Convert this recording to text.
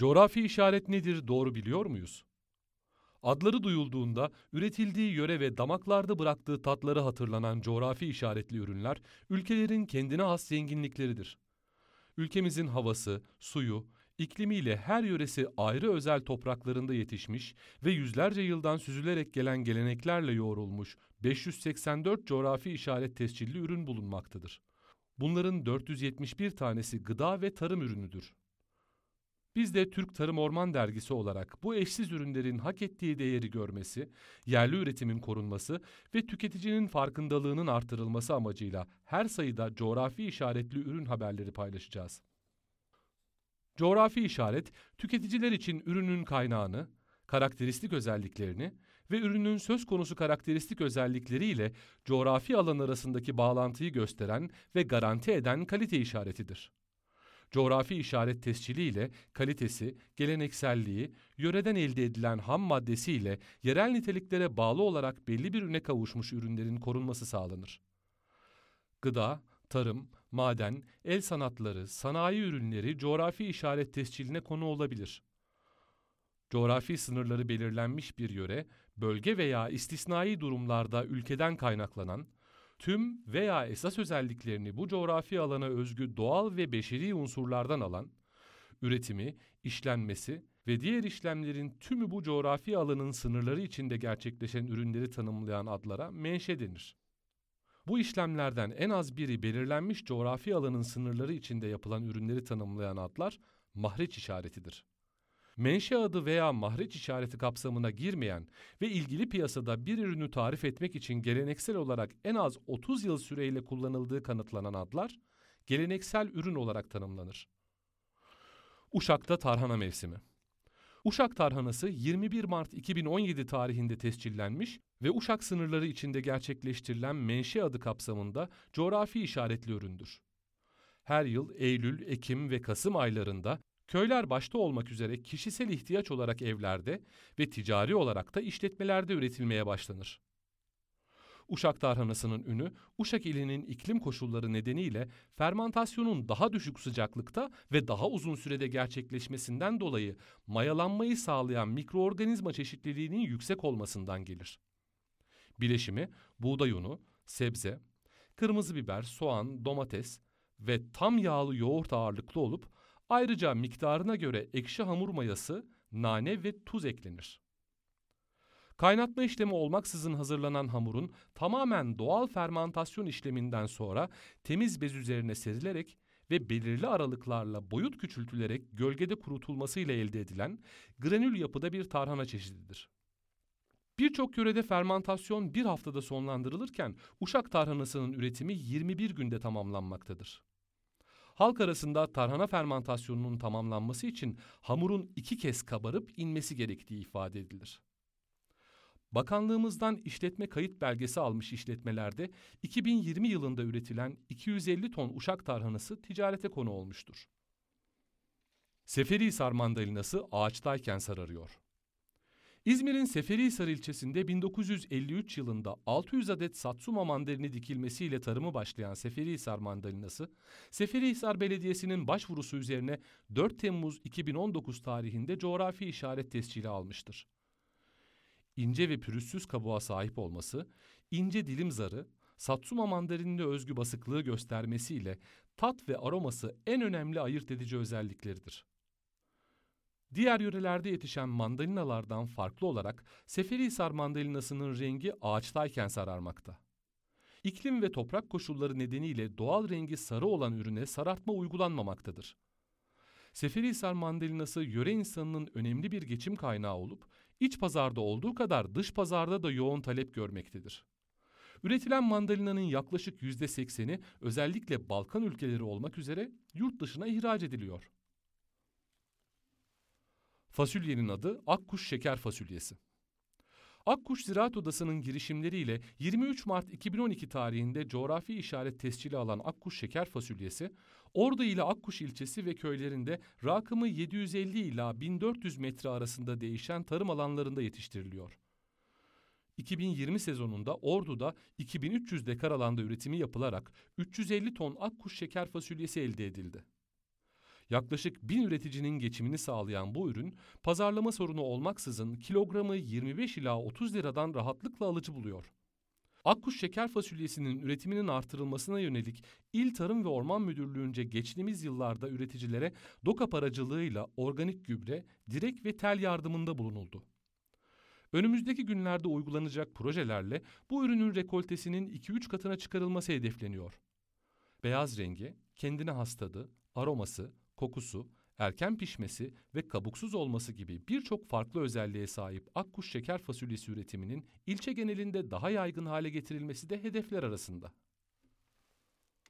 Coğrafi işaret nedir doğru biliyor muyuz? Adları duyulduğunda üretildiği yöre ve damaklarda bıraktığı tatları hatırlanan coğrafi işaretli ürünler ülkelerin kendine has zenginlikleridir. Ülkemizin havası, suyu, iklimiyle her yöresi ayrı özel topraklarında yetişmiş ve yüzlerce yıldan süzülerek gelen geleneklerle yoğrulmuş 584 coğrafi işaret tescilli ürün bulunmaktadır. Bunların 471 tanesi gıda ve tarım ürünüdür. Biz de Türk Tarım Orman Dergisi olarak bu eşsiz ürünlerin hak ettiği değeri görmesi, yerli üretimin korunması ve tüketicinin farkındalığının artırılması amacıyla her sayıda coğrafi işaretli ürün haberleri paylaşacağız. Coğrafi işaret, tüketiciler için ürünün kaynağını, karakteristik özelliklerini ve ürünün söz konusu karakteristik özellikleriyle coğrafi alan arasındaki bağlantıyı gösteren ve garanti eden kalite işaretidir. Coğrafi işaret tescili ile kalitesi, gelenekselliği, yöreden elde edilen ham maddesi ile yerel niteliklere bağlı olarak belli bir üne kavuşmuş ürünlerin korunması sağlanır. Gıda, tarım, maden, el sanatları, sanayi ürünleri coğrafi işaret tesciline konu olabilir. Coğrafi sınırları belirlenmiş bir yöre, bölge veya istisnai durumlarda ülkeden kaynaklanan, tüm veya esas özelliklerini bu coğrafi alana özgü doğal ve beşeri unsurlardan alan, üretimi, işlenmesi ve diğer işlemlerin tümü bu coğrafi alanın sınırları içinde gerçekleşen ürünleri tanımlayan adlara menşe denir. Bu işlemlerden en az biri belirlenmiş coğrafi alanın sınırları içinde yapılan ürünleri tanımlayan adlar mahreç işaretidir. Menşe adı veya mahreç işareti kapsamına girmeyen ve ilgili piyasada bir ürünü tarif etmek için geleneksel olarak en az 30 yıl süreyle kullanıldığı kanıtlanan adlar geleneksel ürün olarak tanımlanır. Uşak'ta tarhana mevsimi. Uşak tarhanası 21 Mart 2017 tarihinde tescillenmiş ve Uşak sınırları içinde gerçekleştirilen menşe adı kapsamında coğrafi işaretli üründür. Her yıl Eylül, Ekim ve Kasım aylarında köyler başta olmak üzere kişisel ihtiyaç olarak evlerde ve ticari olarak da işletmelerde üretilmeye başlanır. Uşak tarhanasının ünü, Uşak ilinin iklim koşulları nedeniyle fermentasyonun daha düşük sıcaklıkta ve daha uzun sürede gerçekleşmesinden dolayı mayalanmayı sağlayan mikroorganizma çeşitliliğinin yüksek olmasından gelir. Bileşimi buğday unu, sebze, kırmızı biber, soğan, domates ve tam yağlı yoğurt ağırlıklı olup ayrıca miktarına göre ekşi hamur mayası, nane ve tuz eklenir. Kaynatma işlemi olmaksızın hazırlanan hamurun tamamen doğal fermantasyon işleminden sonra temiz bez üzerine serilerek ve belirli aralıklarla boyut küçültülerek gölgede kurutulmasıyla elde edilen granül yapıda bir tarhana çeşididir. Birçok yörede fermantasyon bir haftada sonlandırılırken Uşak tarhanasının üretimi 21 günde tamamlanmaktadır. Halk arasında tarhana fermantasyonunun tamamlanması için hamurun iki kez kabarıp inmesi gerektiği ifade edilir. Bakanlığımızdan işletme kayıt belgesi almış işletmelerde 2020 yılında üretilen 250 ton uşak tarhanası ticarete konu olmuştur. Seferihisar mandalinası ağaçtayken sararıyor. İzmir'in Seferihisar ilçesinde 1953 yılında 600 adet Satsuma mandalini dikilmesiyle tarımı başlayan Seferihisar mandalinası, Seferihisar Belediyesi'nin başvurusu üzerine 4 Temmuz 2019 tarihinde coğrafi işaret tescili almıştır ince ve pürüzsüz kabuğa sahip olması, ince dilim zarı, Satsuma mandarinine özgü basıklığı göstermesiyle tat ve aroması en önemli ayırt edici özellikleridir. Diğer yörelerde yetişen mandalinalardan farklı olarak Seferihisar mandalinasının rengi ağaçtayken sararmakta. İklim ve toprak koşulları nedeniyle doğal rengi sarı olan ürüne sarartma uygulanmamaktadır. Seferihisar mandalinası yöre insanının önemli bir geçim kaynağı olup iç pazarda olduğu kadar dış pazarda da yoğun talep görmektedir. Üretilen mandalinanın yaklaşık %80'i özellikle Balkan ülkeleri olmak üzere yurt dışına ihraç ediliyor. Fasulyenin adı akkuş şeker fasulyesi. Akkuş Ziraat Odası'nın girişimleriyle 23 Mart 2012 tarihinde coğrafi işaret tescili alan Akkuş şeker fasulyesi, Ordu ile Akkuş ilçesi ve köylerinde rakımı 750 ila 1400 metre arasında değişen tarım alanlarında yetiştiriliyor. 2020 sezonunda Ordu'da 2300 dekar alanda üretimi yapılarak 350 ton akkuş şeker fasulyesi elde edildi. Yaklaşık bin üreticinin geçimini sağlayan bu ürün, pazarlama sorunu olmaksızın kilogramı 25 ila 30 liradan rahatlıkla alıcı buluyor. Akkuş şeker fasulyesinin üretiminin artırılmasına yönelik İl Tarım ve Orman Müdürlüğü'nce geçtiğimiz yıllarda üreticilere DOKAP aracılığıyla organik gübre, direk ve tel yardımında bulunuldu. Önümüzdeki günlerde uygulanacak projelerle bu ürünün rekoltesinin 2-3 katına çıkarılması hedefleniyor. Beyaz rengi, kendine has tadı, aroması, kokusu, erken pişmesi ve kabuksuz olması gibi birçok farklı özelliğe sahip akkuş şeker fasulyesi üretiminin ilçe genelinde daha yaygın hale getirilmesi de hedefler arasında.